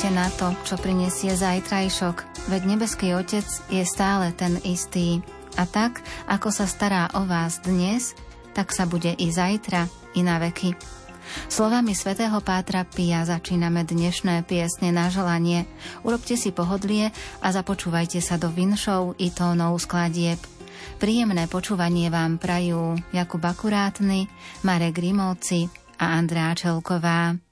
Nemyslite na to, čo prinesie zajtrajšok, veď nebeský Otec je stále ten istý. A tak, ako sa stará o vás dnes, tak sa bude i zajtra, i na veky. Slovami svätého Pátra Pia začíname dnešné piesne na želanie. Urobte si pohodlie a započúvajte sa do vinšov i tónov skladieb. Príjemné počúvanie vám prajú Jakub Akurátny, Marek Grimovci a Andrá Čelková.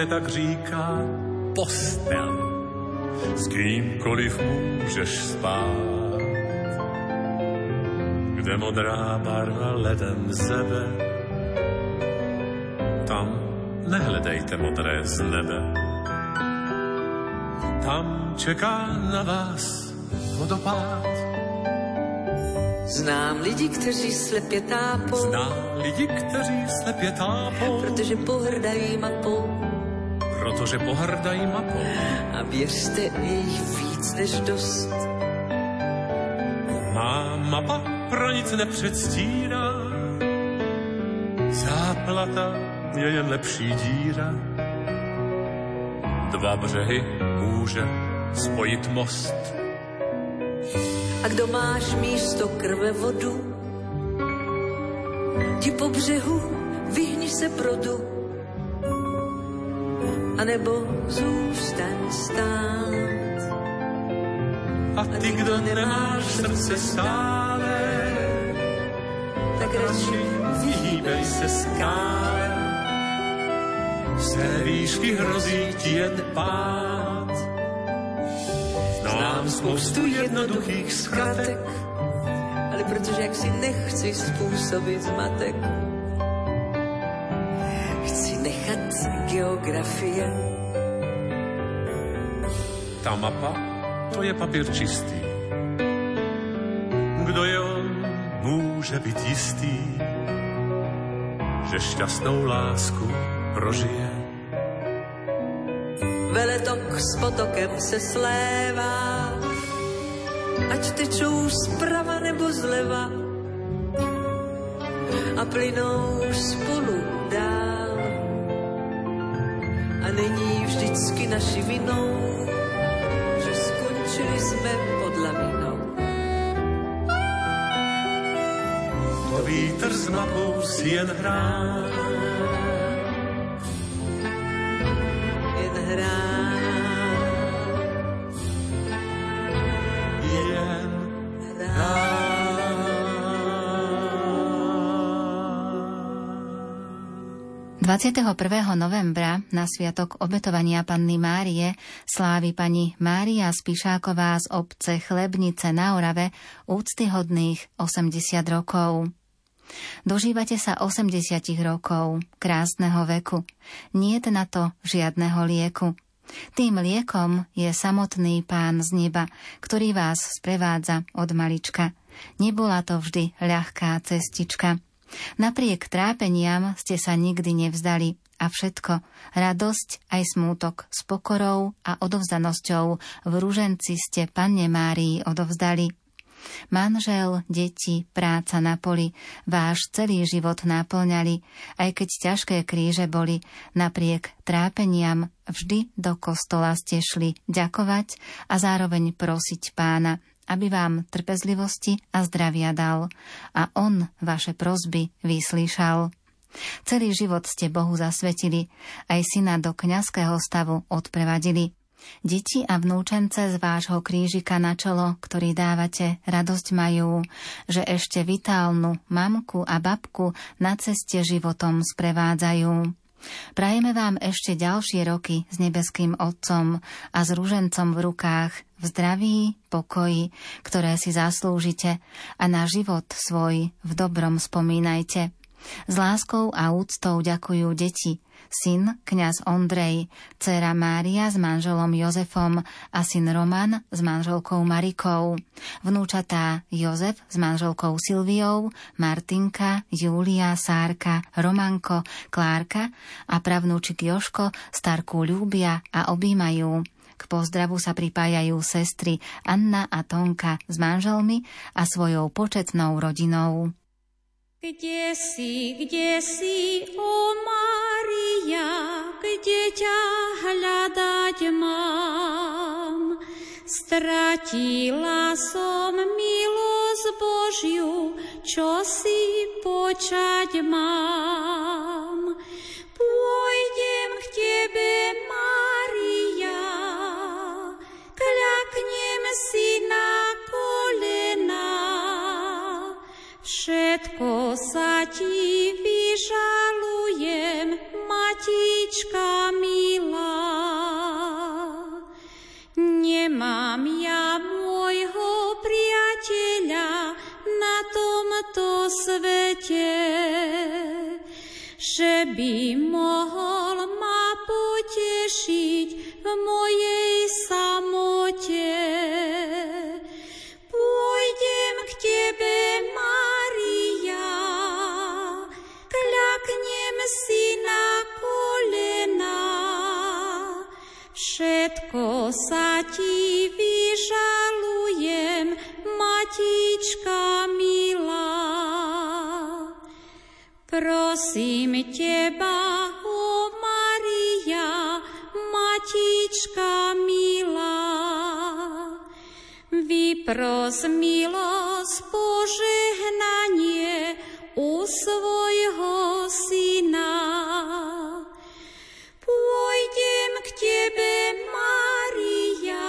Čte, tak říká postel. S kýmkoliv můžeš spát. Kde modrá barva ledem zebe, tam nehledejte modré z nebe. Tam čeká na vás vodopád Znám lidi, kteří slepě tápou. Znám lidi, kteří slepě tápou. Protože pohrdají mapou. Protože pohrdají mapou. A věřte, je jich víc než dost. Má mapa pro nic nepředstírá. Záplata je jen lepší díra. Dva břehy může spojit most a kdo máš místo krve vodu, ti po břehu vyhni se produ, anebo zůstaň stát. A ty, kdo nemáš srdce stále, tak radši vyhýbej se skále. Z té výšky hrozí ti jen pád Znám spoustu jednoduchých zkratek, ale protože jak si nechci způsobit zmatek, nechat geografie. Ta mapa, to je papír čistý. Kdo je on, může být jistý, že šťastnou lásku prožije veletok s potokem se slévá, ať tečou zprava nebo zleva a plynou spolu naši vinou, že skončili jsme pod lavinou. To vítr s mapou si jen 21. novembra na sviatok obetovania Panny Márie slávi pani Mária Spišáková z obce Chlebnice na Orave úctyhodných 80 rokov. Dožívate sa 80 rokov, krásneho veku. Nie je na to žiadneho lieku. Tým liekom je samotný pán z neba, ktorý vás sprevádza od malička. Nebola to vždy ľahká cestička. Napriek trápeniam ste sa nikdy nevzdali. A všetko, radosť aj smútok s pokorou a odovzdanosťou v ruženci ste Panne Márii odovzdali. Manžel, deti, práca na poli, váš celý život náplňali, aj keď ťažké kríže boli, napriek trápeniam vždy do kostola ste šli ďakovať a zároveň prosiť pána, aby vám trpezlivosti a zdravia dal a on vaše prozby vyslýšal. Celý život ste Bohu zasvetili, aj syna do kňazského stavu odprevadili. Deti a vnúčence z vášho krížika na čelo, ktorý dávate, radosť majú, že ešte vitálnu mamku a babku na ceste životom sprevádzajú. Prajeme vám ešte ďalšie roky s nebeským Otcom a s ružencom v rukách v zdraví, pokoji, ktoré si zaslúžite a na život svoj v dobrom spomínajte. S láskou a úctou ďakujú deti, syn kňaz Ondrej, dcera Mária s manželom Jozefom a syn Roman s manželkou Marikou, vnúčatá Jozef s manželkou Silviou, Martinka, Júlia, Sárka, Romanko, Klárka a pravnúčik Joško starku ľúbia a objímajú. K pozdravu sa pripájajú sestry Anna a Tonka s manželmi a svojou početnou rodinou. Kde si, kde si, o Maria, kde ťa hľadať mám? Stratila som milosť Božiu, čo si počať mám. Pôjdem k Tebe, Maria, kľaknem si na Všetko sa ti vyžalujem, matička milá. Nemám ja môjho priateľa na tomto svete, že by mohol ma potešiť v mojej samote. Všetko sa ti vyžalujem, matička milá. Prosím teba, o Maria, matička milá. Vypros milosť požehnanie u svojho syna. Pôjdem k tebe, Maria,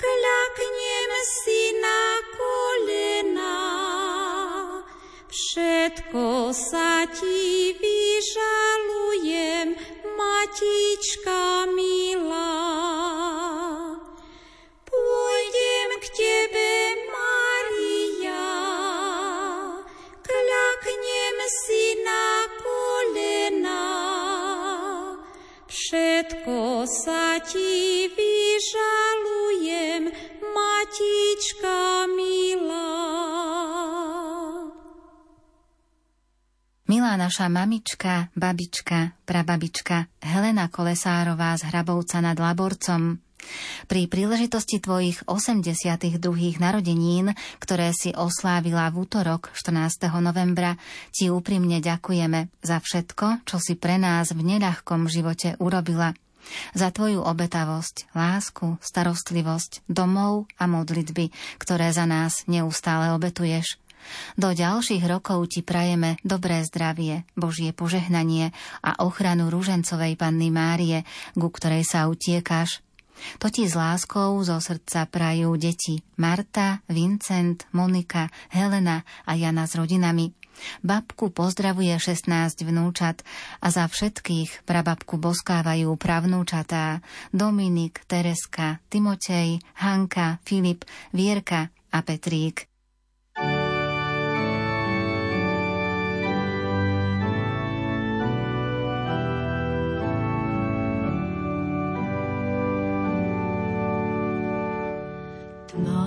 kľaknem si na kolena. Všetko sa naša mamička, babička, prababička Helena Kolesárová z Hrabovca nad Laborcom pri príležitosti tvojich 82. narodenín, ktoré si oslávila v útorok 14. novembra, ti úprimne ďakujeme za všetko, čo si pre nás v neľahkom živote urobila. Za tvoju obetavosť, lásku, starostlivosť, domov a modlitby, ktoré za nás neustále obetuješ. Do ďalších rokov ti prajeme dobré zdravie, Božie požehnanie a ochranu rúžencovej panny Márie, ku ktorej sa utiekáš to ti s láskou zo srdca prajú deti Marta, Vincent, Monika, Helena a Jana s rodinami. Babku pozdravuje 16 vnúčat a za všetkých prababku boskávajú pravnúčatá Dominik, Tereska, Timotej, Hanka, Filip, Vierka a Petrík. jak smile.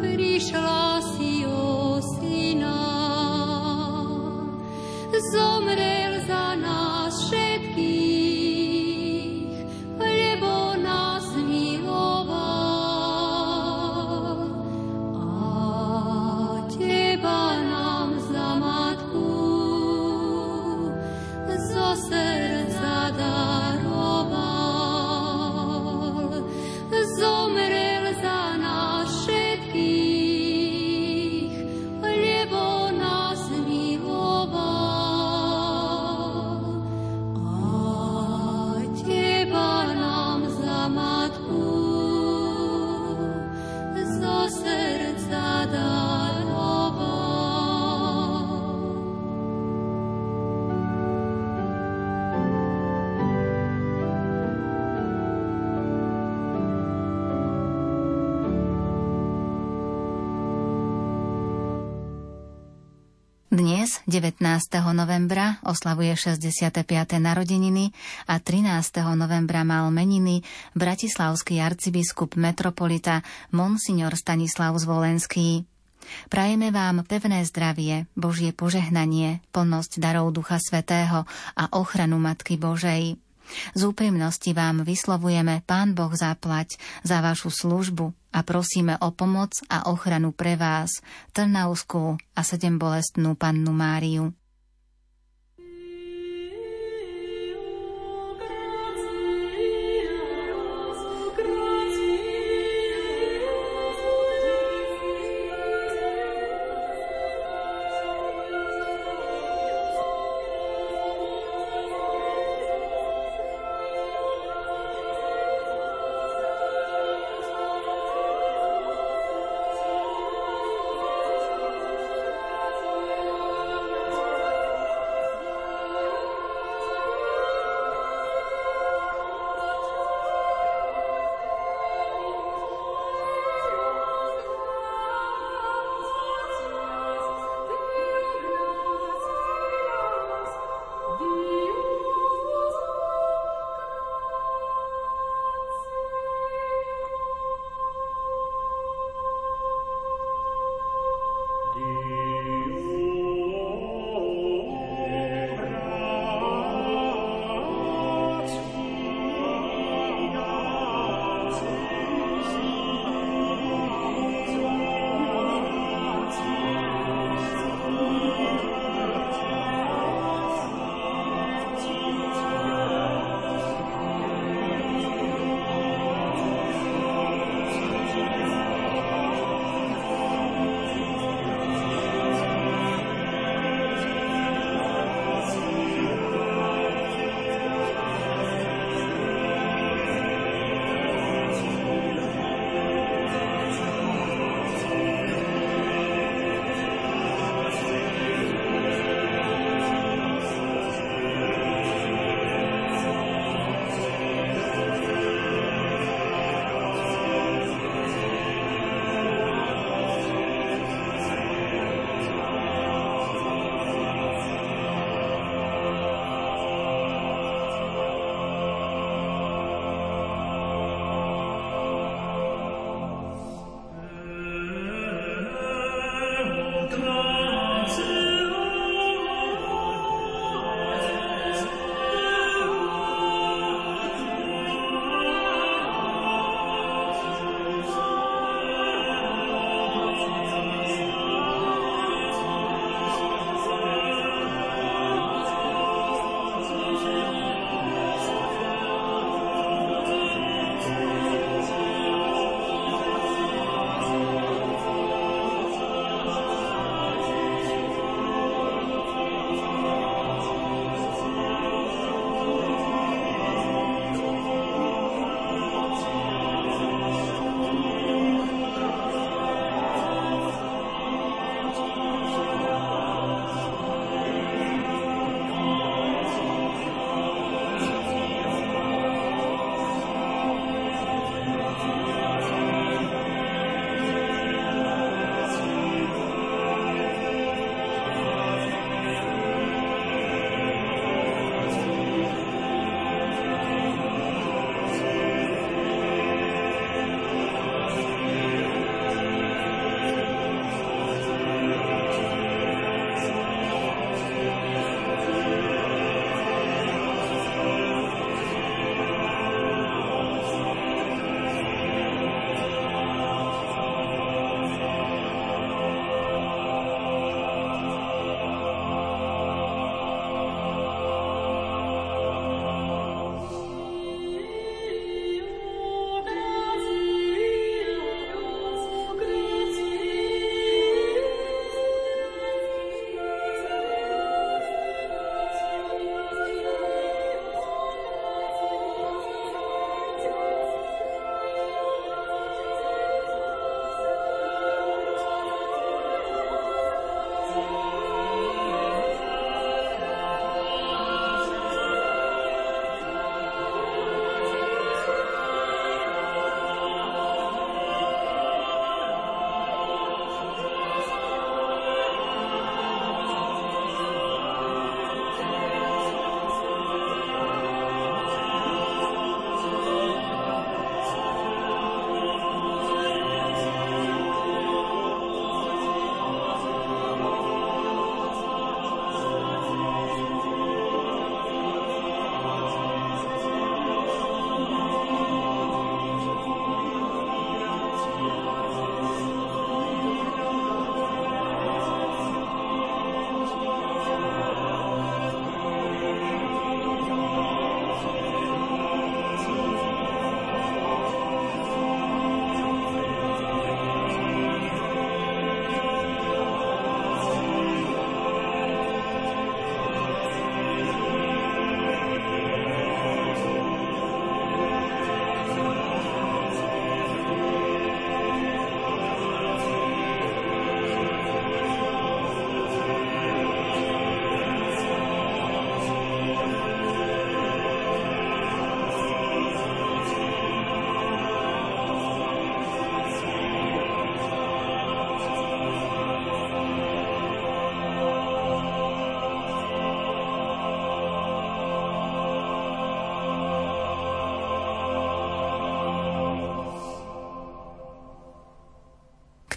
Dnes, 19. novembra, oslavuje 65. narodeniny a 13. novembra mal meniny bratislavský arcibiskup metropolita Monsignor Stanislav Zvolenský. Prajeme vám pevné zdravie, Božie požehnanie, plnosť darov Ducha Svetého a ochranu Matky Božej. Z úprimnosti vám vyslovujeme Pán Boh zaplať za vašu službu a prosíme o pomoc a ochranu pre vás, Trnavskú a sedembolestnú pannu Máriu.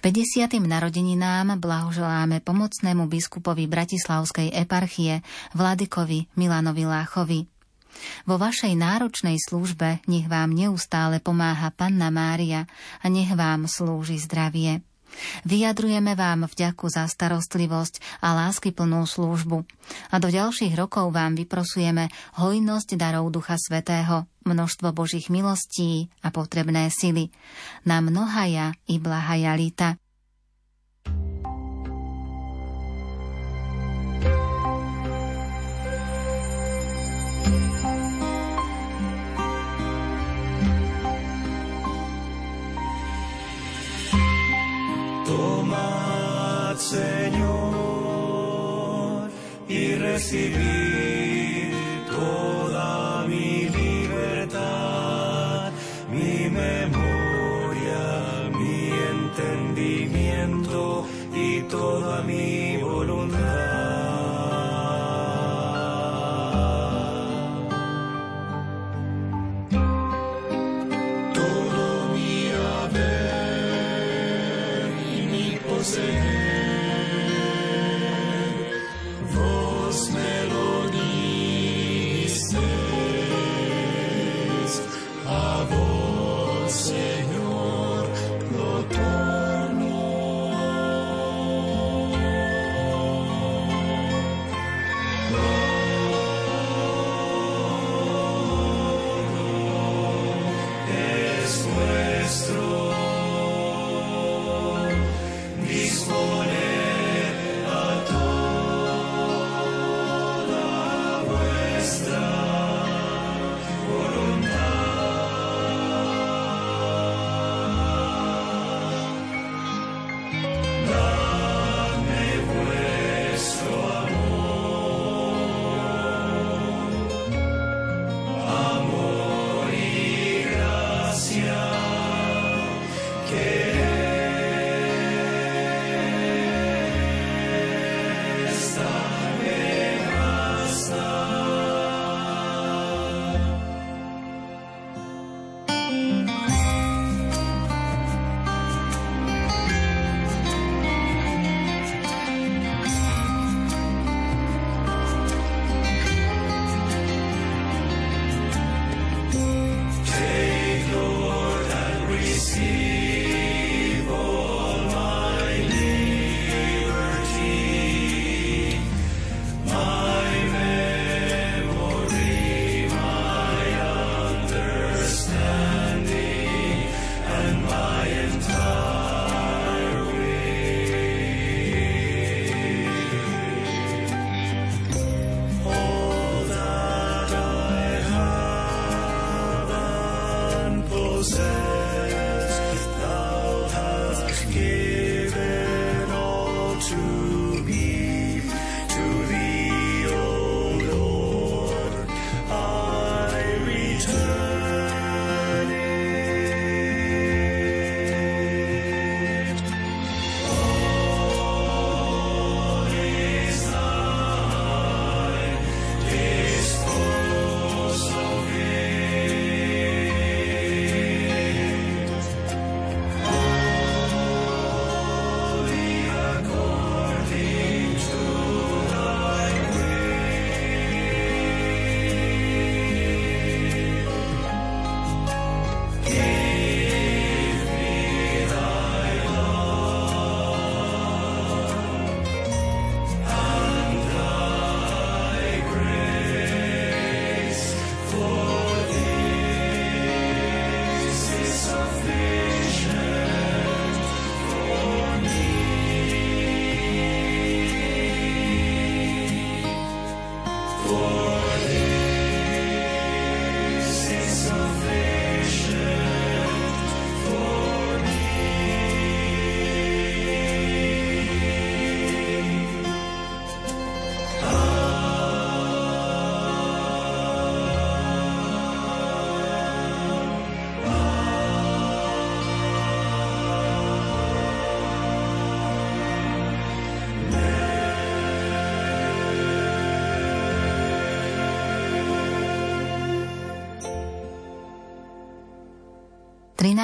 50. narodeninám blahoželáme pomocnému biskupovi Bratislavskej eparchie Vladikovi Milanovi Láchovi. Vo vašej náročnej službe nech vám neustále pomáha Panna Mária a nech vám slúži zdravie. Vyjadrujeme vám vďaku za starostlivosť a láskyplnú službu a do ďalších rokov vám vyprosujeme hojnosť darov Ducha Svetého, množstvo Božích milostí potrebné sily, na mnohaja i blahaja lita. Señor, y recibir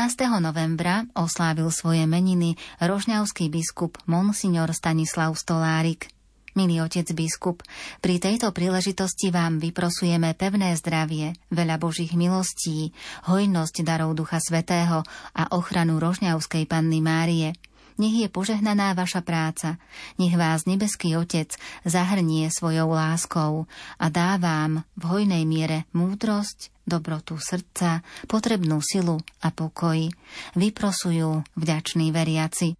13. novembra oslávil svoje meniny rožňavský biskup Monsignor Stanislav Stolárik. Milý otec biskup, pri tejto príležitosti vám vyprosujeme pevné zdravie, veľa Božích milostí, hojnosť darov Ducha Svetého a ochranu Rožňavskej Panny Márie – nech je požehnaná vaša práca. Nech vás nebeský Otec zahrnie svojou láskou a dá vám v hojnej miere múdrosť, dobrotu srdca, potrebnú silu a pokoj. Vyprosujú vďační veriaci.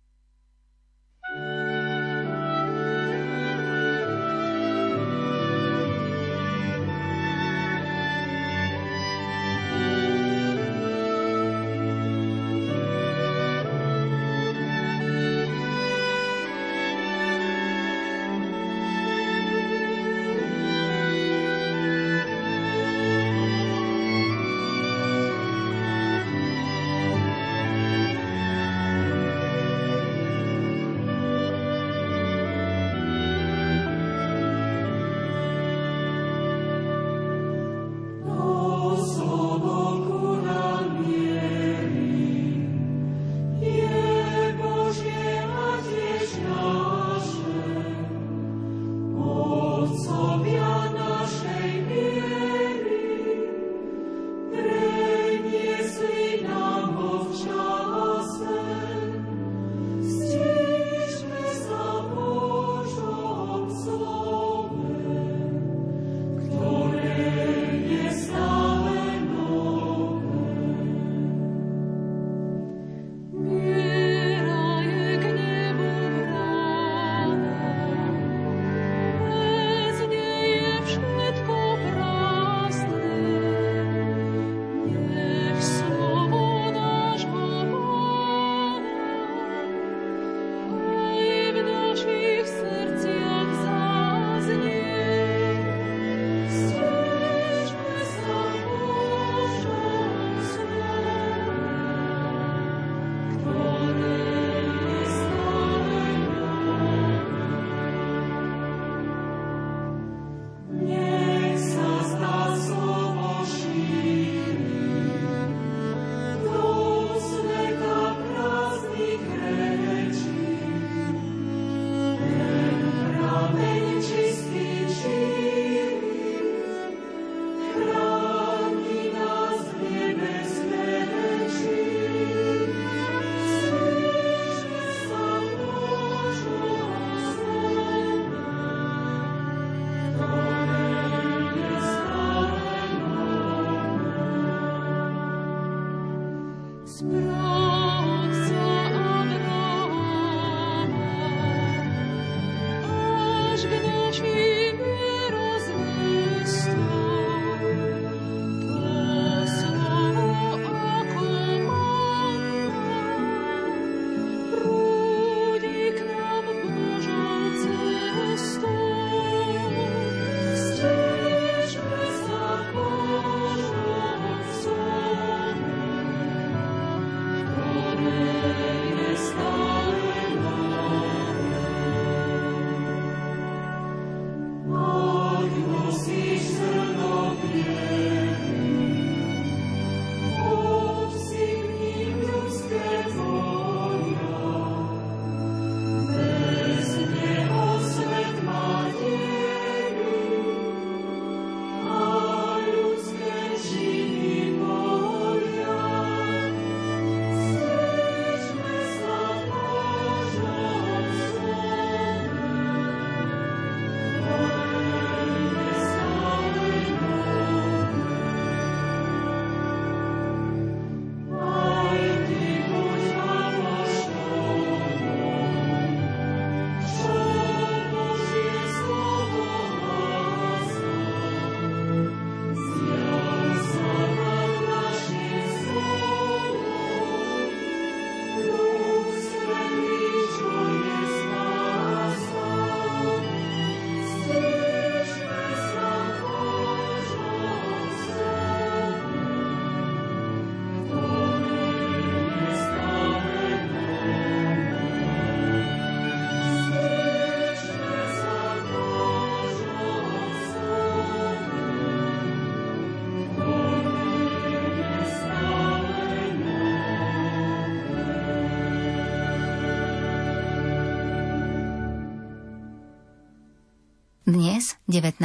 19.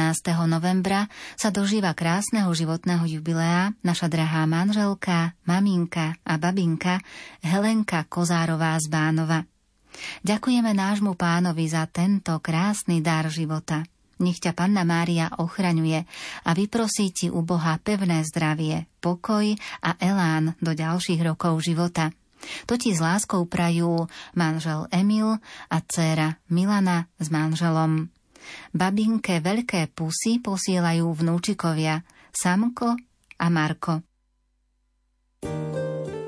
novembra sa dožíva krásneho životného jubilea naša drahá manželka, maminka a babinka Helenka Kozárová z Bánova. Ďakujeme nášmu pánovi za tento krásny dar života. Nech ťa Panna Mária ochraňuje a vyprosí ti u Boha pevné zdravie, pokoj a elán do ďalších rokov života. To ti s láskou prajú manžel Emil a dcéra Milana s manželom. Babinke veľké pusy posielajú vnúčikovia Samko a Marko. Tebe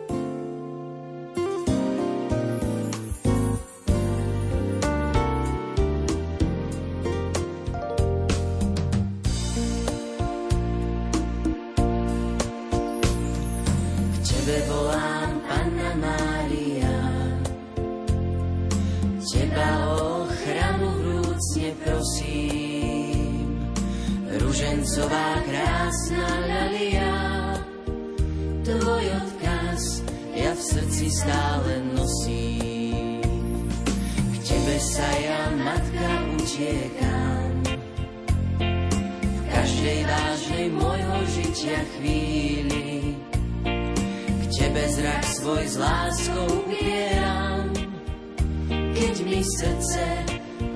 prosím. Ružencová krásna ľalia, tvoj odkaz ja v srdci stále nosím. K tebe sa ja, matka, utiekam, v každej vážnej môjho žitia chvíli. K tebe zrak svoj s láskou upieram, keď mi srdce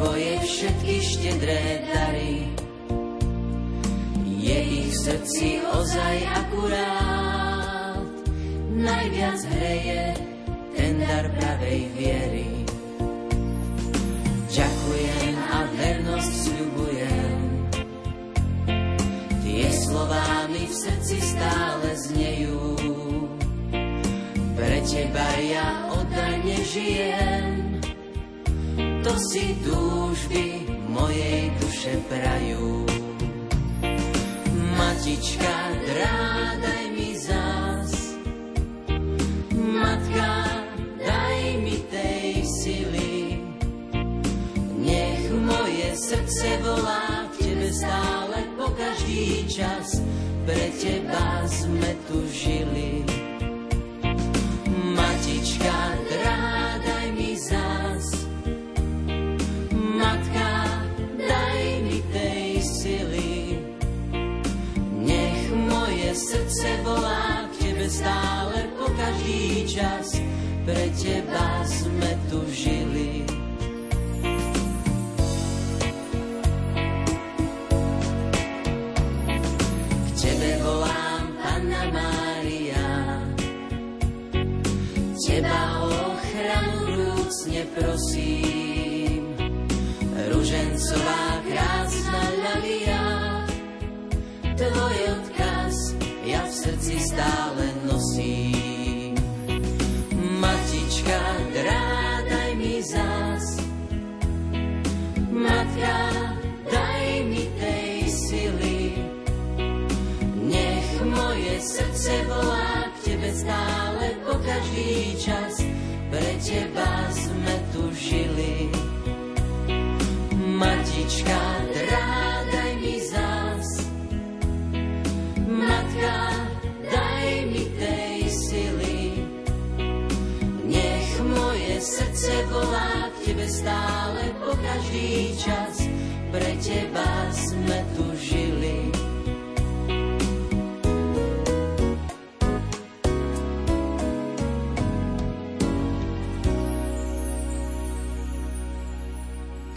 tvoje všetky štedré dary.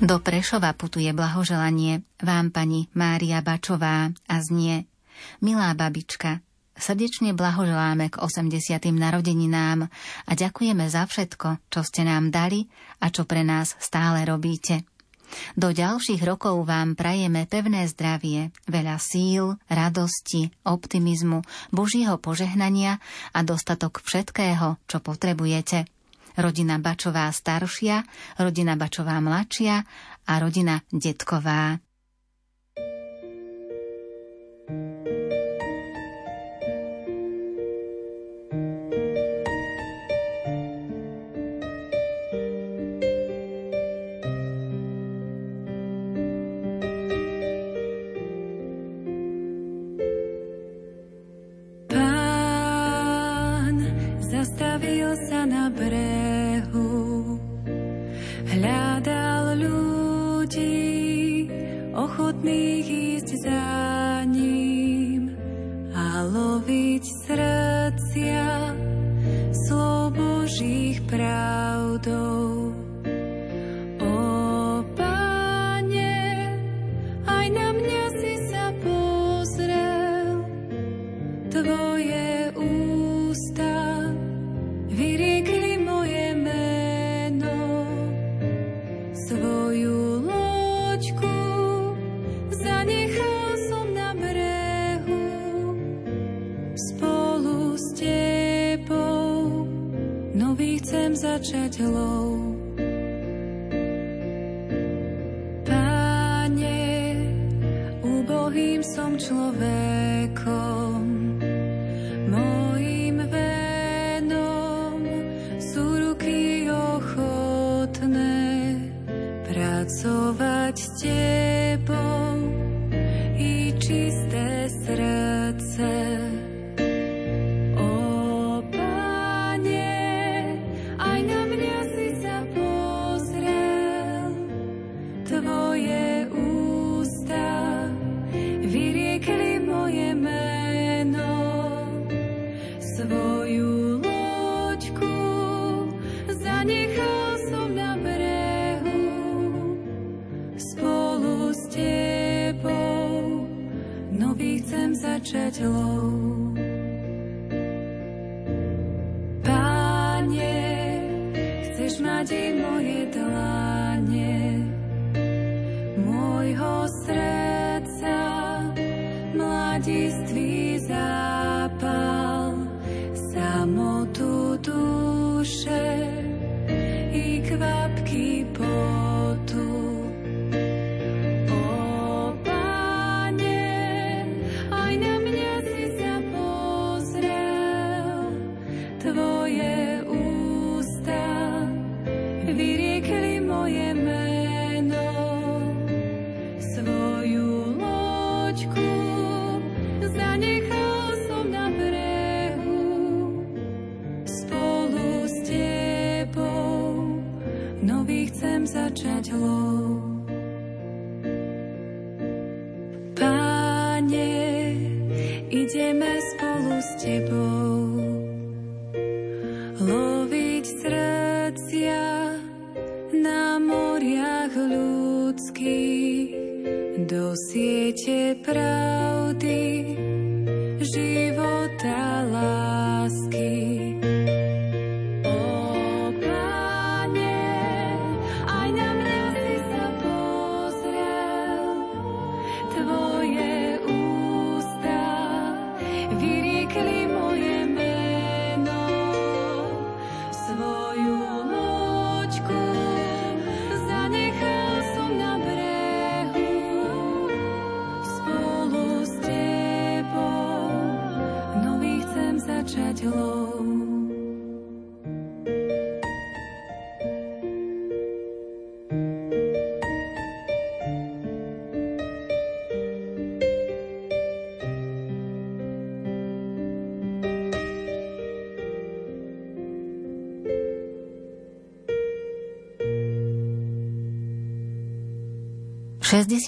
Do Prešova putuje blahoželanie vám pani Mária Bačová a znie Milá babička, srdečne blahoželáme k 80. narodeninám a ďakujeme za všetko, čo ste nám dali a čo pre nás stále robíte. Do ďalších rokov vám prajeme pevné zdravie, veľa síl, radosti, optimizmu, Božieho požehnania a dostatok všetkého, čo potrebujete. Rodina Bačová staršia, rodina Bačová mladšia a rodina Detková. V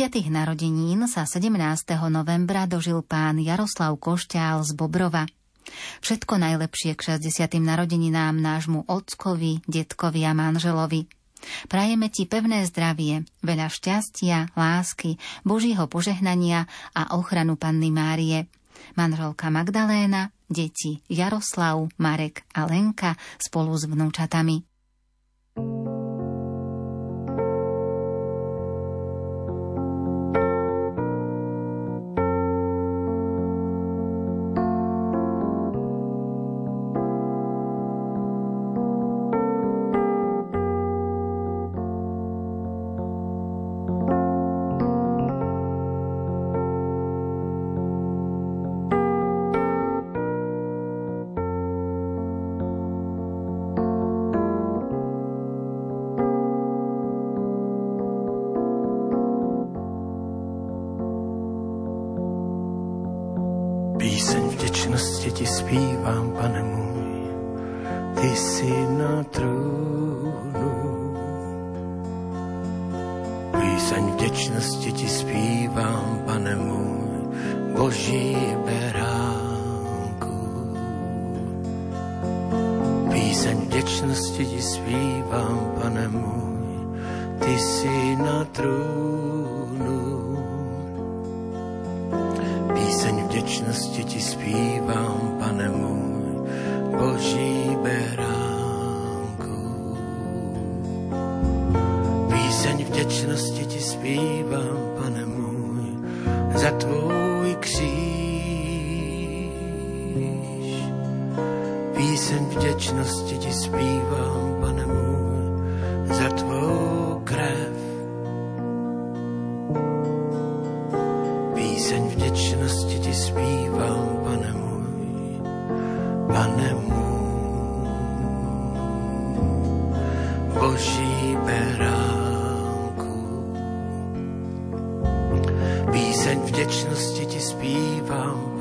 60. narodenín sa 17. novembra dožil pán Jaroslav Košťál z Bobrova. Všetko najlepšie k 60. narodeninám nášmu ockovi, detkovi a manželovi. Prajeme ti pevné zdravie, veľa šťastia, lásky, Božího požehnania a ochranu Panny Márie. manželka Magdaléna, deti Jaroslav, Marek a Lenka spolu s vnúčatami. zpívám, pane můj, ty si na trůnu. Píseň vděčnosti ti zpívám, pane můj, boží beránku. Píseň vděčnosti ti zpívám, pane můj, ty si na trůnu. Věčnosti ti zpívám, pane môj, boží beránku. Píseň vděčnosti ti zpívám, pane môj, za tvůj kříž. Píseň vděčnosti ti zpívám,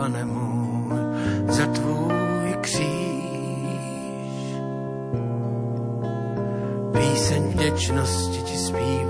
pane môj, za tvůj kříž. Píseň vděčnosti ti zpívá.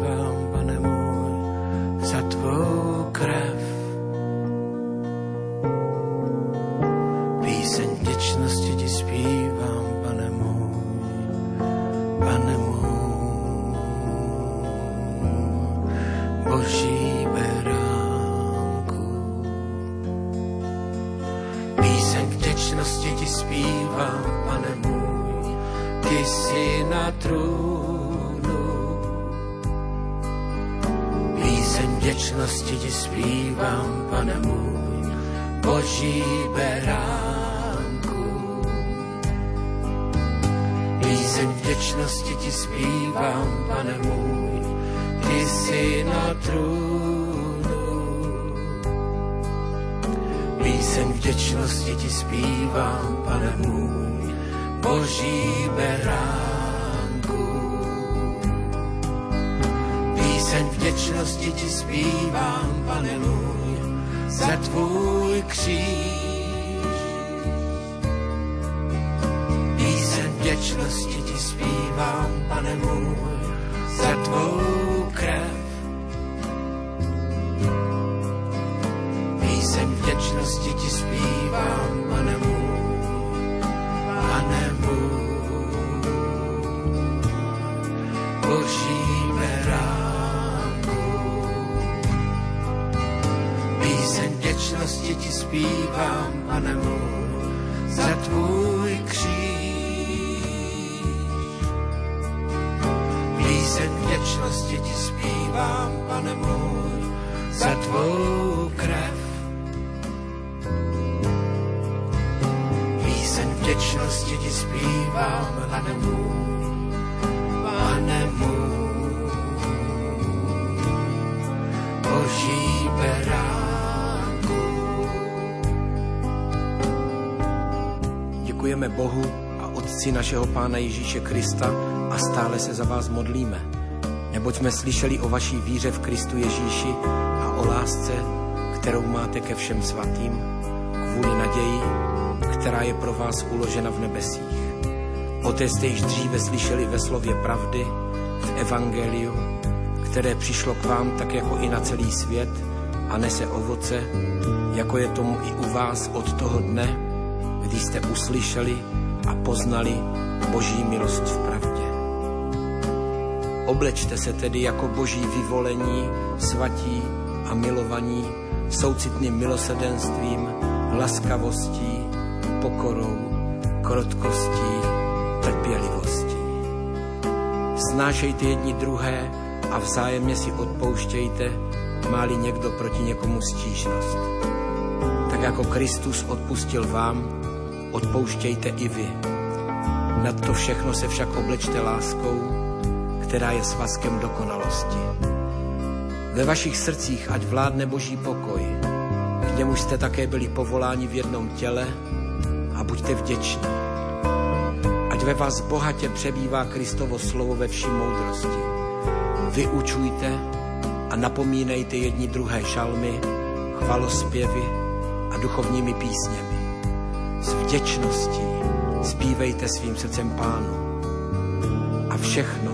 Jen vděčnosti ti zpívám, pane můj, za tvůj kříž. Píseň vděčnosti ti zpívám, pane můj, za tvou krev. Píseň vděčnosti ti zpívám, pane můj, zpívám, pane môj, za tvůj kříž. Blízek věčnosti ti zpívám, pane môj, za tvou krev. Píseň věčnosti ti zpívám, pane môj, Bohu a Otci našeho Pána Ježíše Krista a stále se za vás modlíme. Neboť jsme slyšeli o vaší víře v Kristu Ježíši a o lásce, kterou máte ke všem svatým, kvůli naději, která je pro vás uložena v nebesích. O té jste již dříve slyšeli ve slově pravdy, v Evangeliu, které přišlo k vám tak jako i na celý svět a nese ovoce, jako je tomu i u vás od toho dne, kdy jste uslyšeli a poznali Boží milost v pravdě. Oblečte se tedy jako boží vyvolení, svatí a milovaní, soucitným milosedenstvím, laskavostí, pokorou, krotkostí, trpělivostí. Snášejte jedni druhé a vzájemně si odpouštějte, máli někdo proti někomu stížnost. Tak jako Kristus odpustil vám, odpouštějte i vy. Nad to všechno se však oblečte láskou, která je svazkem dokonalosti. Ve vašich srdcích ať vládne boží pokoj, k němu jste také byli povoláni v jednom těle a buďte vděční. Ať ve vás bohatě přebývá Kristovo slovo ve vší moudrosti. Vyučujte a napomínejte jedni druhé šalmy, chvalospěvy a duchovními písněmi. Vděčností zpívejte svým srdcem pánu. A všechno,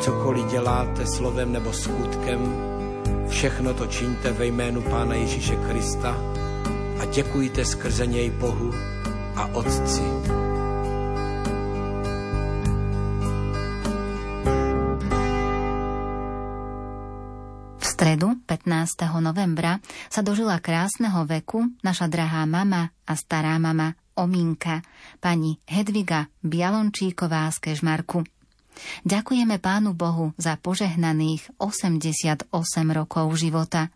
cokoliv děláte slovem nebo skutkem, všechno to čiňte ve jménu Pána Ježíše Krista a děkujte skrze něj Bohu a Otci. stredu 15. novembra sa dožila krásneho veku naša drahá mama a stará mama Ominka, pani Hedviga Bialončíková z Kežmarku. Ďakujeme Pánu Bohu za požehnaných 88 rokov života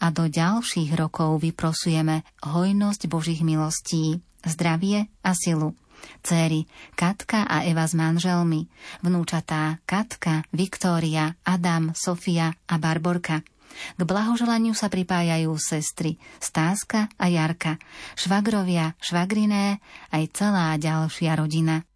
a do ďalších rokov vyprosujeme hojnosť Božích milostí, zdravie a silu. Céry Katka a Eva s manželmi, vnúčatá Katka, Viktória, Adam, Sofia a Barborka. K blahoželaniu sa pripájajú sestry Stáska a Jarka, švagrovia, švagriné, aj celá ďalšia rodina.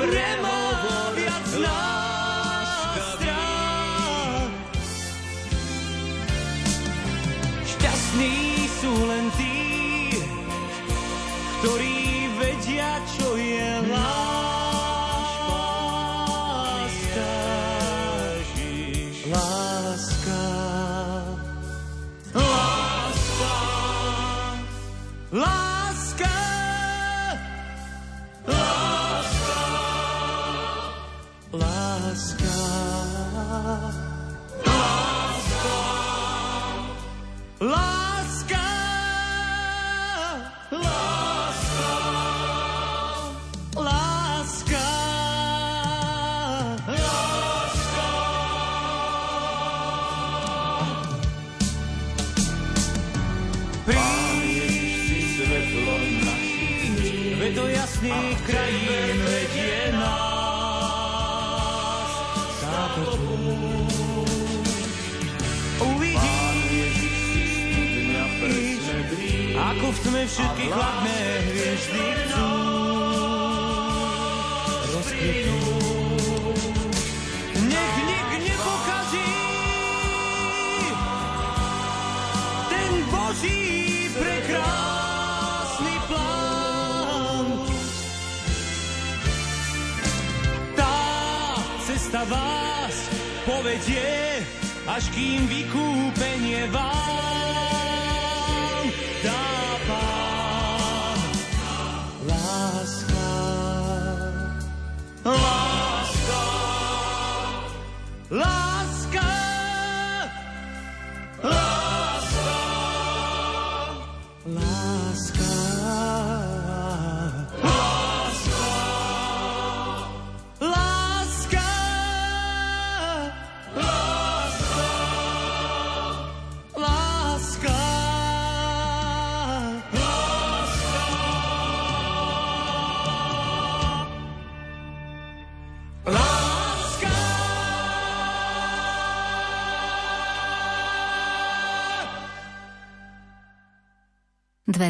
prehovoriac nám. No. slnce všetky chladné hviezdy chcú rozkvitnú. Nech nik nepokazí ten Boží prekrásny plán. Tá cesta vás povedie, až kým vykúpenie vás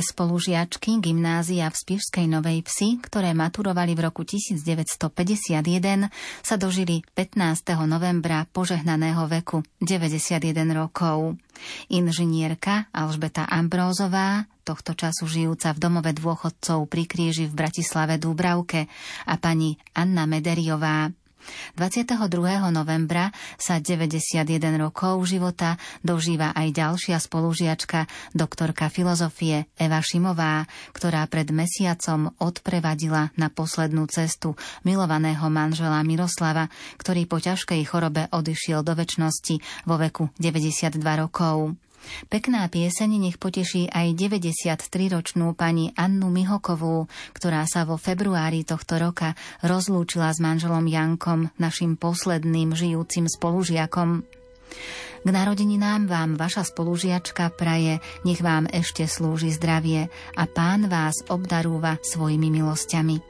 Spolužiačky gymnázia v Spišskej Novej Psi, ktoré maturovali v roku 1951, sa dožili 15. novembra požehnaného veku 91 rokov. Inžinierka Alžbeta Ambrózová, tohto času žijúca v domove dôchodcov pri kríži v Bratislave Dúbravke a pani Anna Mederiová, 22. novembra sa 91 rokov života dožíva aj ďalšia spolužiačka, doktorka filozofie Eva Šimová, ktorá pred mesiacom odprevadila na poslednú cestu milovaného manžela Miroslava, ktorý po ťažkej chorobe odišiel do väčšnosti vo veku 92 rokov. Pekná pieseň nech poteší aj 93-ročnú pani Annu Mihokovú, ktorá sa vo februári tohto roka rozlúčila s manželom Jankom, našim posledným žijúcim spolužiakom. K narodeninám vám vaša spolužiačka praje, nech vám ešte slúži zdravie a pán vás obdarúva svojimi milosťami.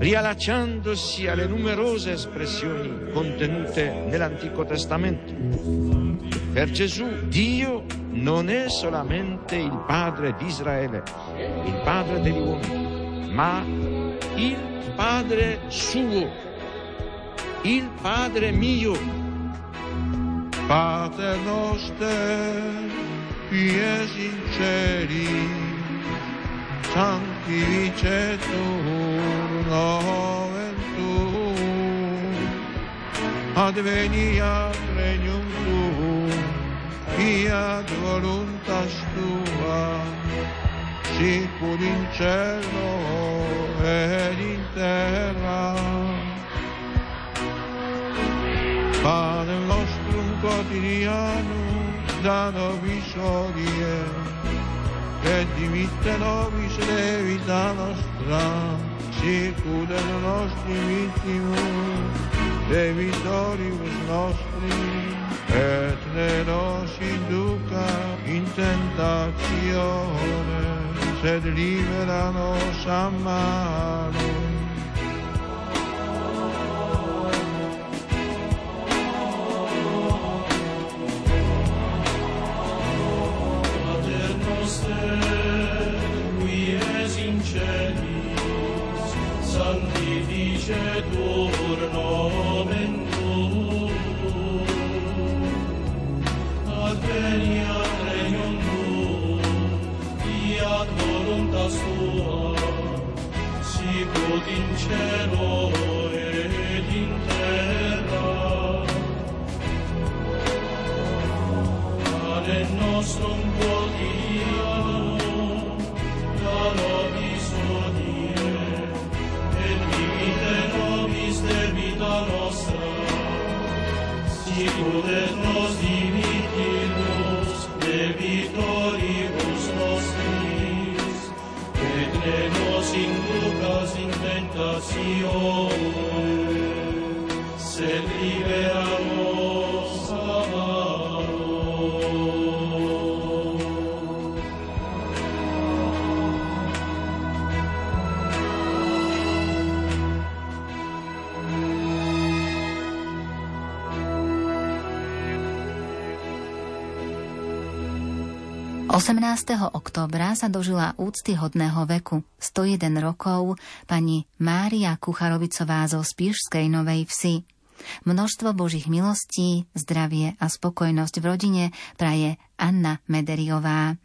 riallacciandosi alle numerose espressioni contenute nell'Antico Testamento. Per Gesù Dio non è solamente il Padre di Israele, il Padre degli uomini, ma il Padre suo, il Padre mio. Pater noster, qui sinceri, sanctificetur nomen tuum, adveniat regnum tuum, fiat voluntas tua, sicur in cielo ed in terra. Pane nostrum quotidianum da nobis odie, et dimitte nobis levita nostra, sicur et nostri vittimus, debitoribus nostri, et ne nos induca in tentatione, sed libera nos a malo. Pater nostrum quotidianum, debita nostra, sicut et nos dimittimus debitoribus nostris, et ne nos inducas in tentatione, sed libera 18. októbra sa dožila úctyhodného veku 101 rokov pani Mária Kucharovicová zo Spišskej Novej Vsi. Množstvo Božích milostí, zdravie a spokojnosť v rodine praje Anna Mederiová.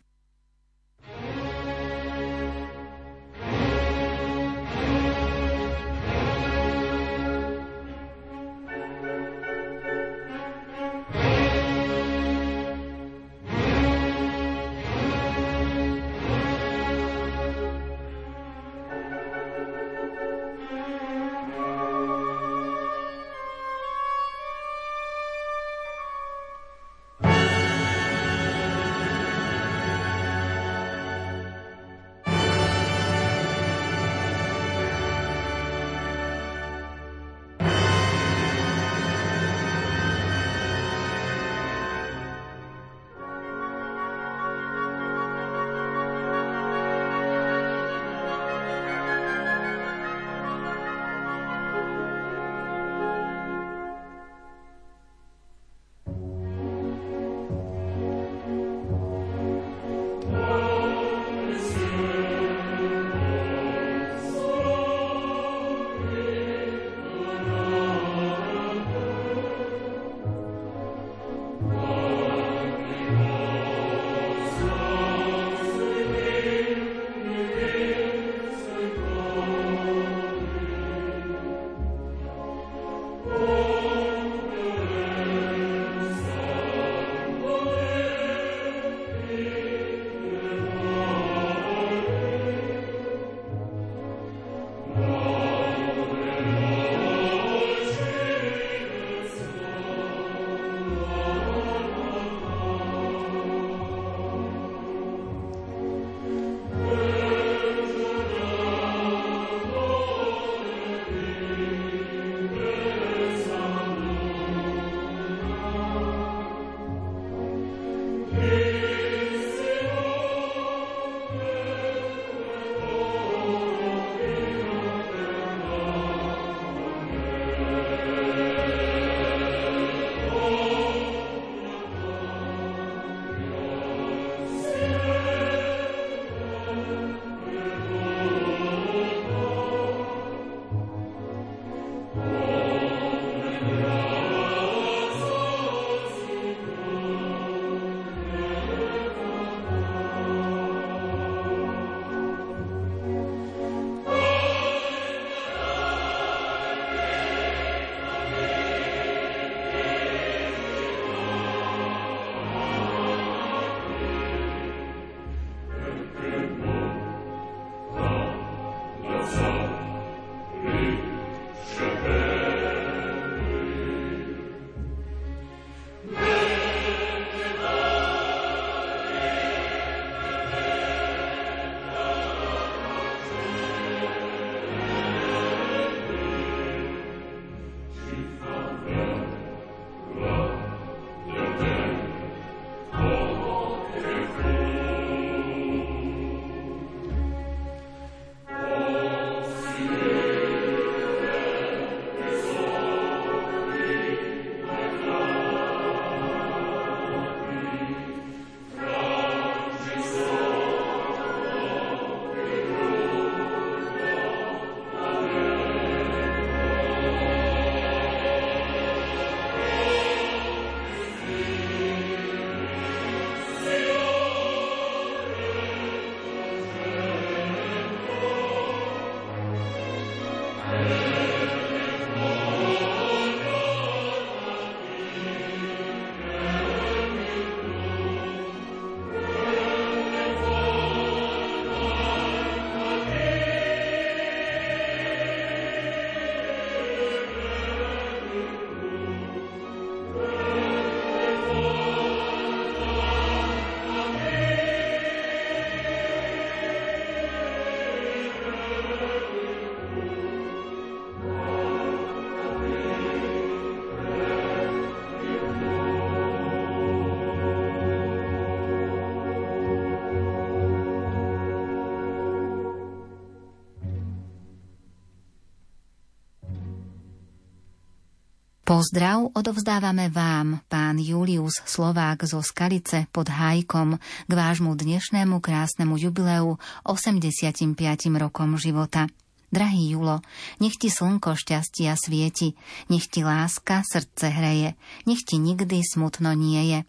Pozdrav odovzdávame vám, pán Julius Slovák zo Skalice pod Hájkom, k vášmu dnešnému krásnemu jubileu 85. rokom života. Drahý Julo, nech ti slnko šťastia svieti, nech ti láska srdce hreje, nech ti nikdy smutno nie je.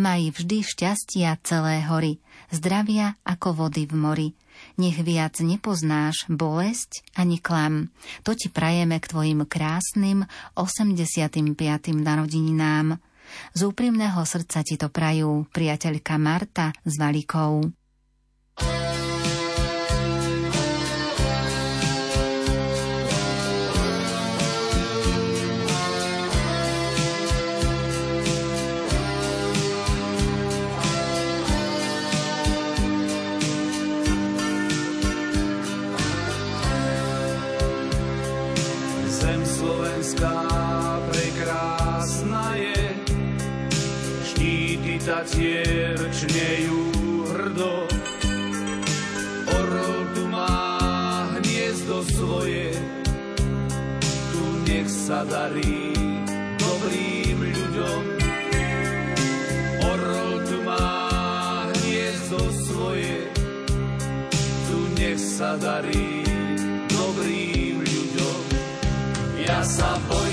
Maj vždy šťastia celé hory, zdravia ako vody v mori, nech viac nepoznáš bolesť ani klam. To ti prajeme k tvojim krásnym 85. narodeninám. Z úprimného srdca ti to prajú priateľka Marta s Valikou. Sa darí dobrým ľuďom. Orol tu má hniezdo svoje, tu nech sa darí dobrým ľuďom. Ja sa bojím,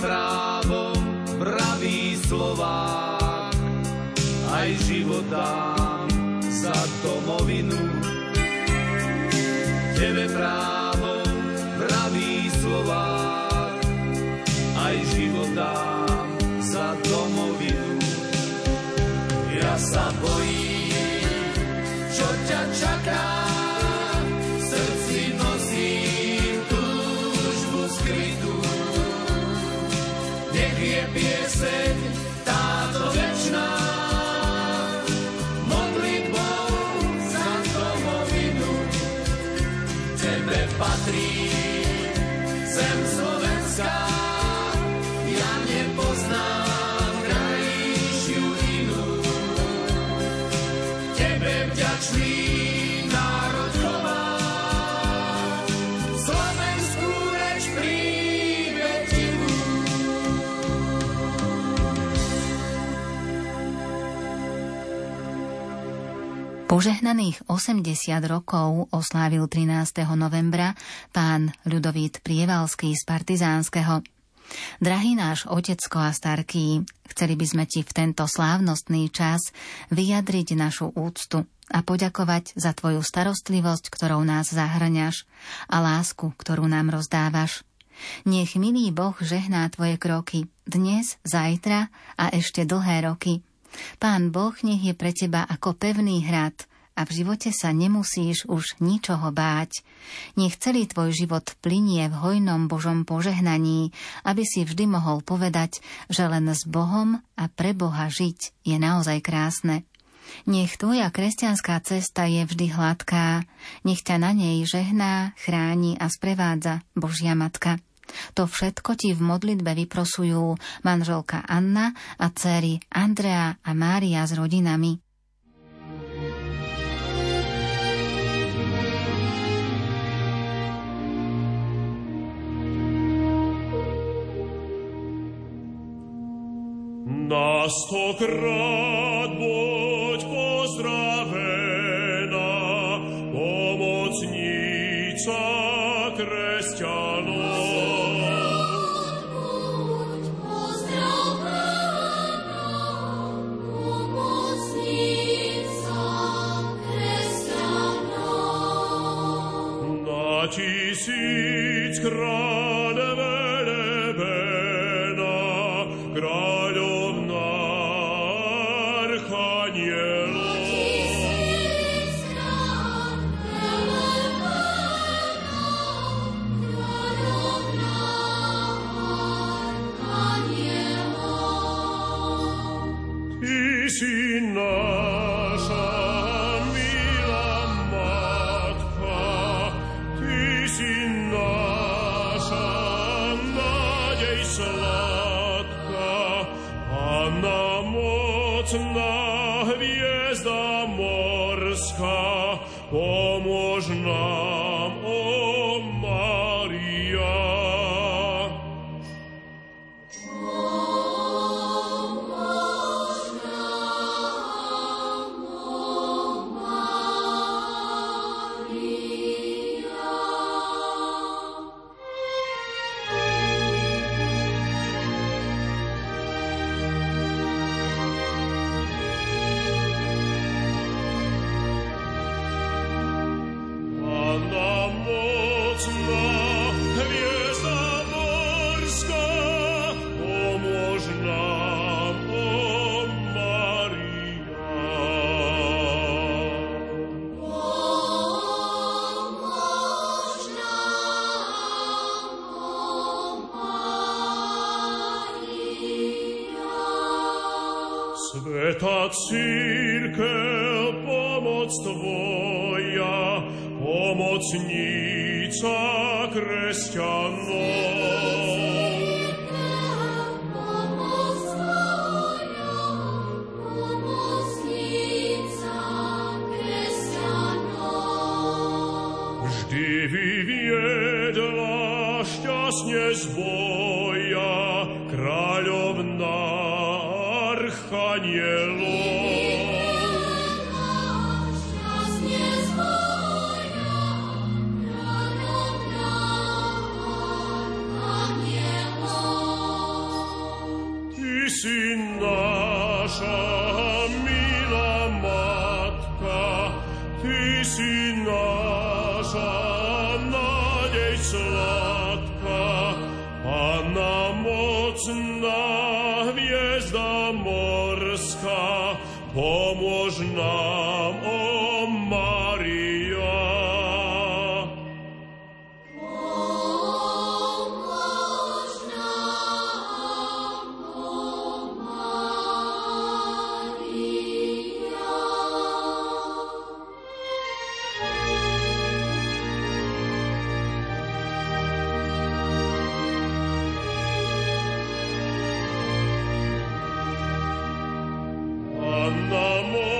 Tebe právo praví Slovák, aj života za domovinu. Tebe právo Požehnaných 80 rokov oslávil 13. novembra pán Ľudovít Prievalský z Partizánskeho. Drahý náš otecko a starký, chceli by sme ti v tento slávnostný čas vyjadriť našu úctu a poďakovať za tvoju starostlivosť, ktorou nás zahrňaš a lásku, ktorú nám rozdávaš. Nech milý Boh žehná tvoje kroky dnes, zajtra a ešte dlhé roky. Pán Boh nech je pre teba ako pevný hrad – a v živote sa nemusíš už ničoho báť. Nech celý tvoj život plinie v hojnom Božom požehnaní, aby si vždy mohol povedať, že len s Bohom a pre Boha žiť je naozaj krásne. Nech tvoja kresťanská cesta je vždy hladká, nech ťa na nej žehná, chráni a sprevádza Božia Matka. To všetko ti v modlitbe vyprosujú manželka Anna a céry Andrea a Mária s rodinami. Na stokrát buď pozdravená, pomocnica kresťanov. tisíckrát see Panna mocná,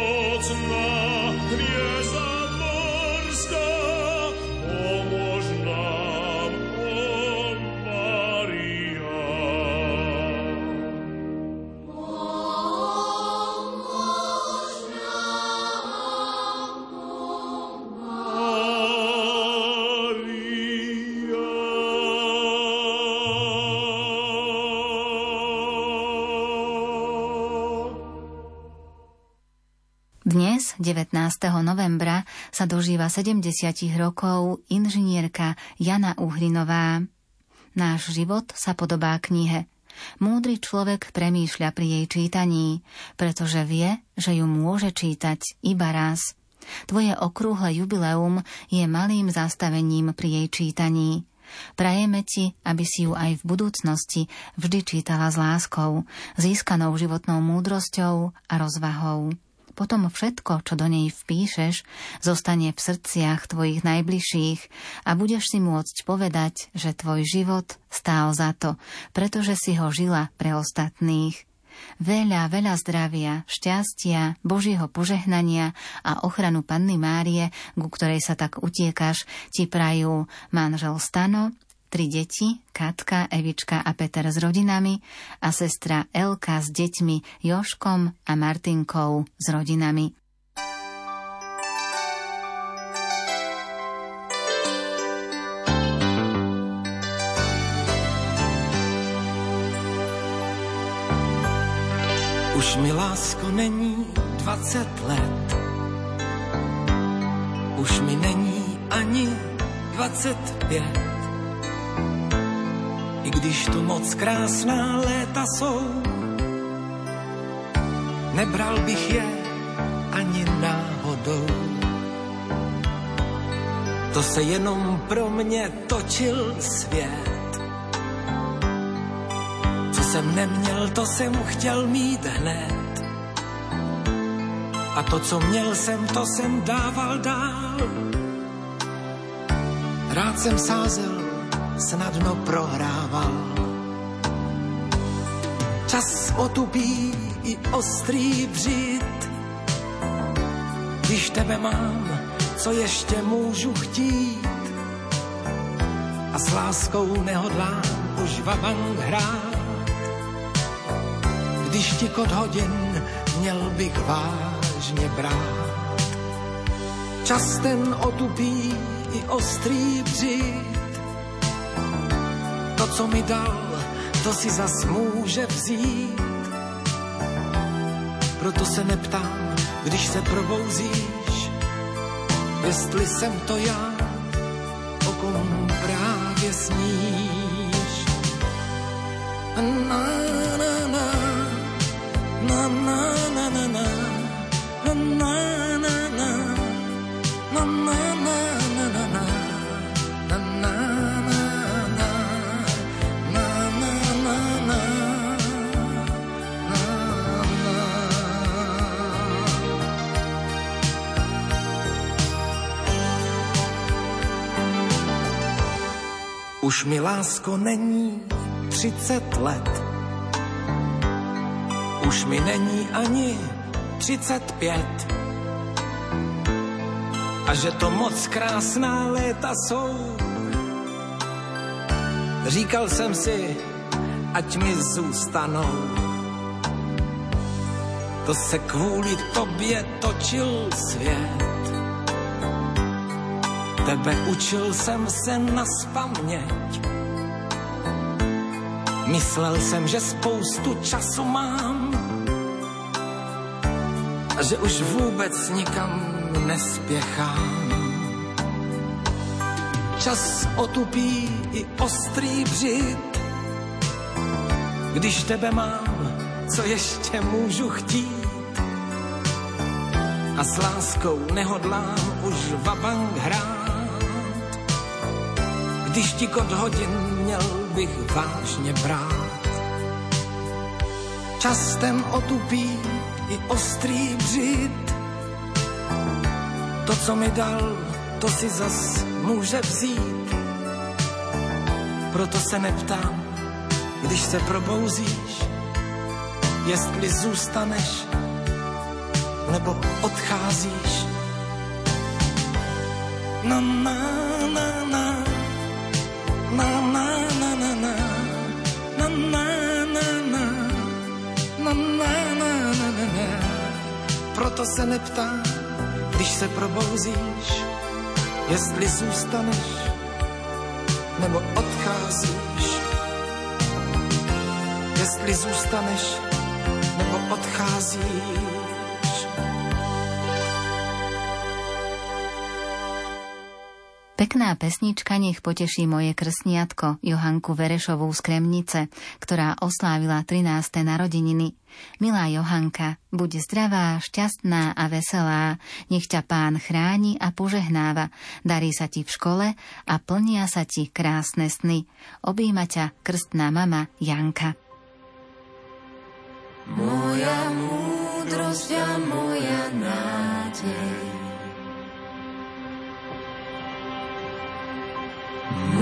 sa dožíva 70 rokov inžinierka Jana Uhrinová. Náš život sa podobá knihe. Múdry človek premýšľa pri jej čítaní, pretože vie, že ju môže čítať iba raz. Tvoje okrúhle jubileum je malým zastavením pri jej čítaní. Prajeme ti, aby si ju aj v budúcnosti vždy čítala s láskou, získanou životnou múdrosťou a rozvahou. Potom všetko, čo do nej vpíšeš, zostane v srdciach tvojich najbližších a budeš si môcť povedať, že tvoj život stál za to, pretože si ho žila pre ostatných. Veľa, veľa zdravia, šťastia, Božieho požehnania a ochranu Panny Márie, ku ktorej sa tak utiekaš, ti prajú manžel Stano tri deti, Katka, Evička a Peter s rodinami a sestra Elka s deťmi Joškom a Martinkou s rodinami. Už mi lásko není 20 let, už mi není ani 25. I když tu moc krásná léta jsou, nebral bych je ani náhodou. To se jenom pro mě točil svět jsem neměl, to jsem chtěl mít hned. A to, co měl jsem, to jsem dával dál. Rád jsem sázel, snadno prohrával. Čas otupí i ostrý vřít. Když tebe mám, co ještě můžu chtít? A s láskou nehodlám už vabank hrát když ti kod hodin měl bych vážně brát. Čas ten otupí i ostrý břít. Co mi dal, to si zas může vzít. Proto se neptám, když se probouzíš, jestli jsem to já, o kom právě sníš. Na, Už mi lásko není třicet let, už mi není ani 35. A že to moc krásná léta jsou. Říkal jsem si, ať mi zůstanou. To se kvůli tobě točil svět. Tebe učil jsem se na spaměť Myslel jsem, že spoustu času mám a že už vůbec nikam nespěchám. Čas otupí i ostrý břit, když tebe mám, co ještě můžu chtít. A s láskou nehodlám už vabank hrát, když ti kod hodin měl bych vážně brát. Častem otupí i ostrý břit. To, co mi dal, to si zas může vzít. Proto se neptám, když se probouzíš, jestli zůstaneš nebo odcházíš. Na, na, na, na, na, na. Proto se neptám, když se probouzíš, jestli zůstaneš nebo odcházíš. Jestli zůstaneš Pekná pesnička nech poteší moje krsniatko Johanku Verešovú z Kremnice, ktorá oslávila 13. narodeniny. Milá Johanka, buď zdravá, šťastná a veselá, nech ťa pán chráni a požehnáva, darí sa ti v škole a plnia sa ti krásne sny. Obíma ťa krstná mama Janka. Moja múdrosť a moja nádej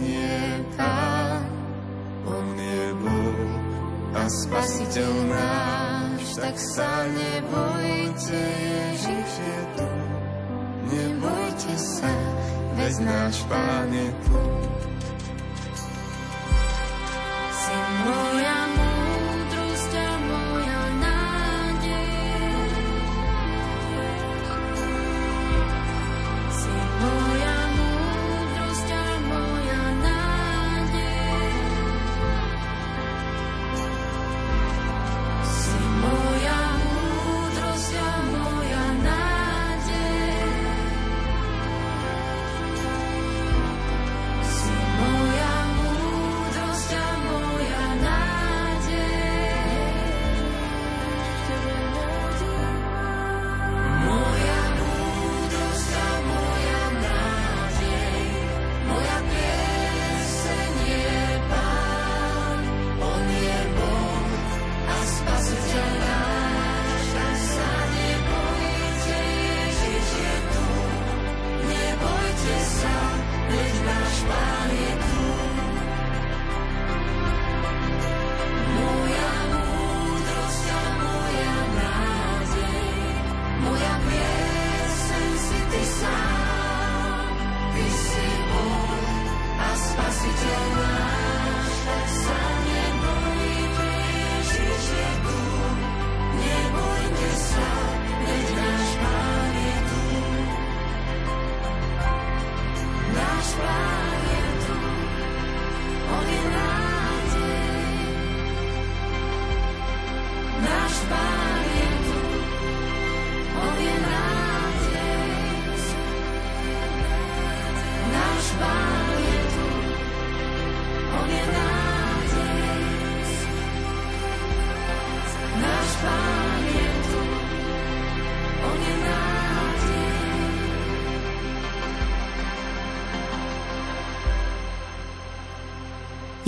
je Pán. On je Boh a Spasiteľ náš, tak sa nebojte, Ježiš je tu. Nebojte sa, veď náš Pán je tu. Si moja múdrosť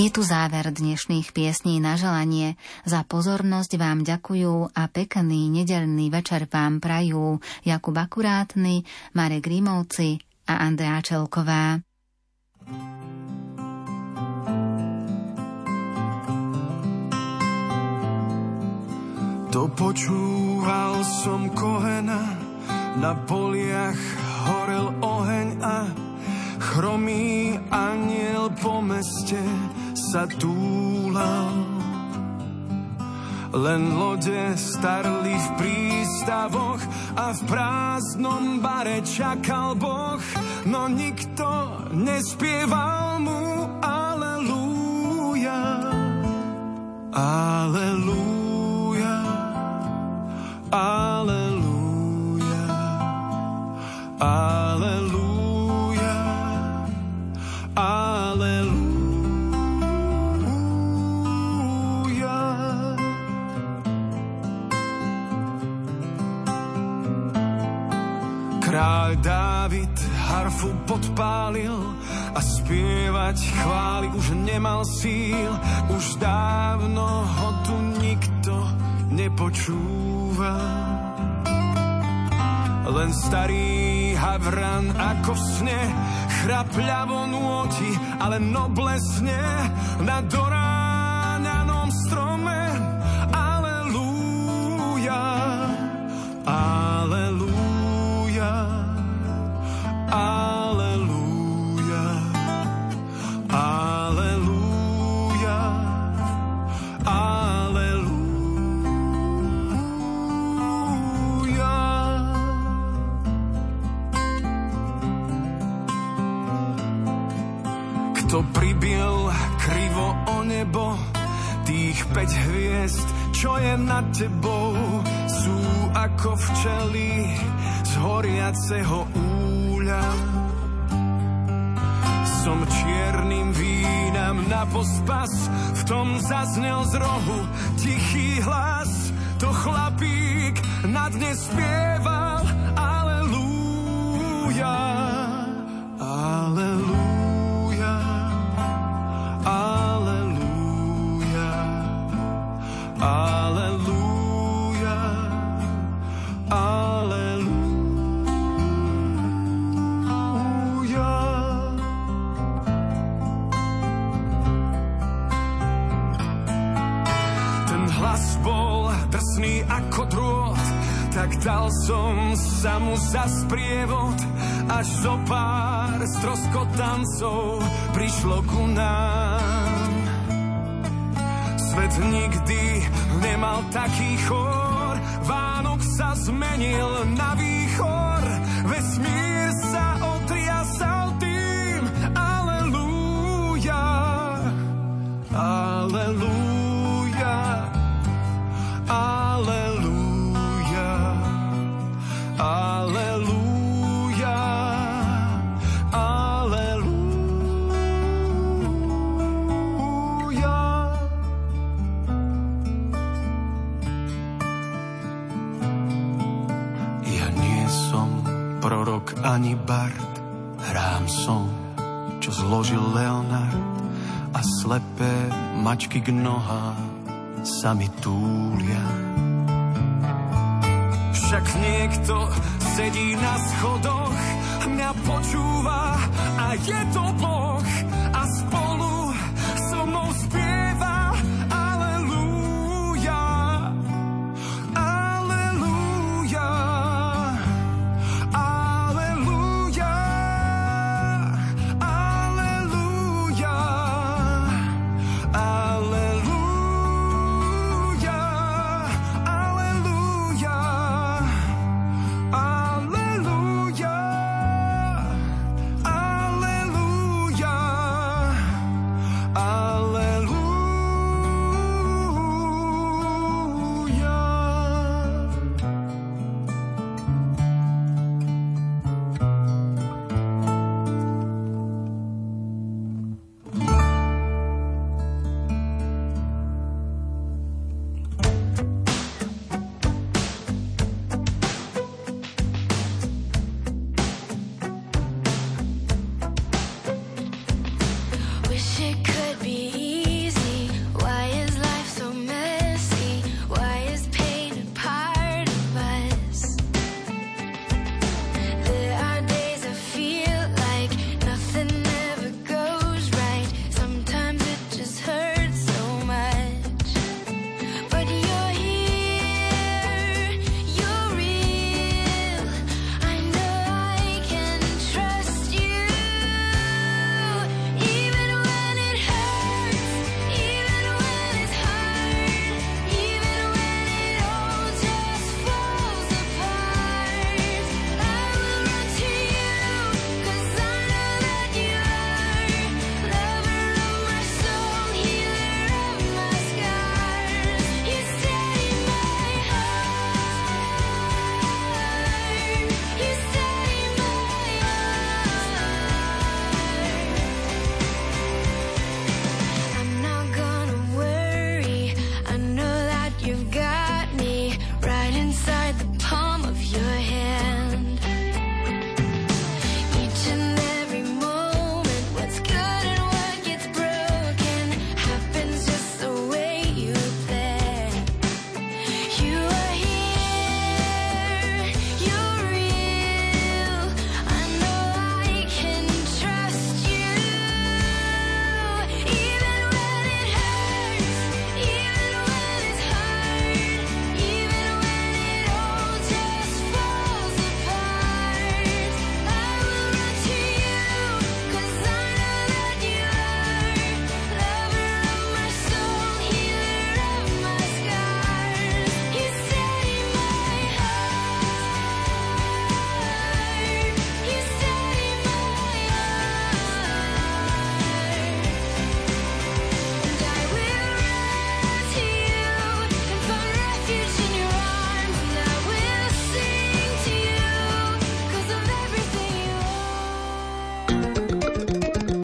Je tu záver dnešných piesní na želanie. Za pozornosť vám ďakujú a pekný nedelný večer vám prajú Jakub Akurátny, Marek Rímovci a Andrea Čelková. Dopočúval som kohena, na poliach horel oheň a chromý aniel po meste sa túlal. Len lode starli v prístavoch a v prázdnom bare čakal Boh, no nikto nespieval mu Aleluja. Aleluja. Aleluja. Aleluja. Kráľ Dávid harfu podpálil a spievať chváli už nemal síl. Už dávno ho tu nikto nepočúva. Len starý havran ako v sne chrapľavo nôti, ale noblesne na doráňanom nad tebou, sú ako včely z horiaceho úľa. Som čiernym vínam na pospas, v tom zaznel z rohu tichý hlas. To chlapík na dne spieval, aleluja. Sa mu za sprievod, až zo pár stroskotancov prišlo ku nám. Svet nikdy nemal taký chor, Vánok sa zmenil na výchor, slepé mačky k nohám sa mi túlia. Však niekto sedí na schodoch, mňa počúva a je to Boh.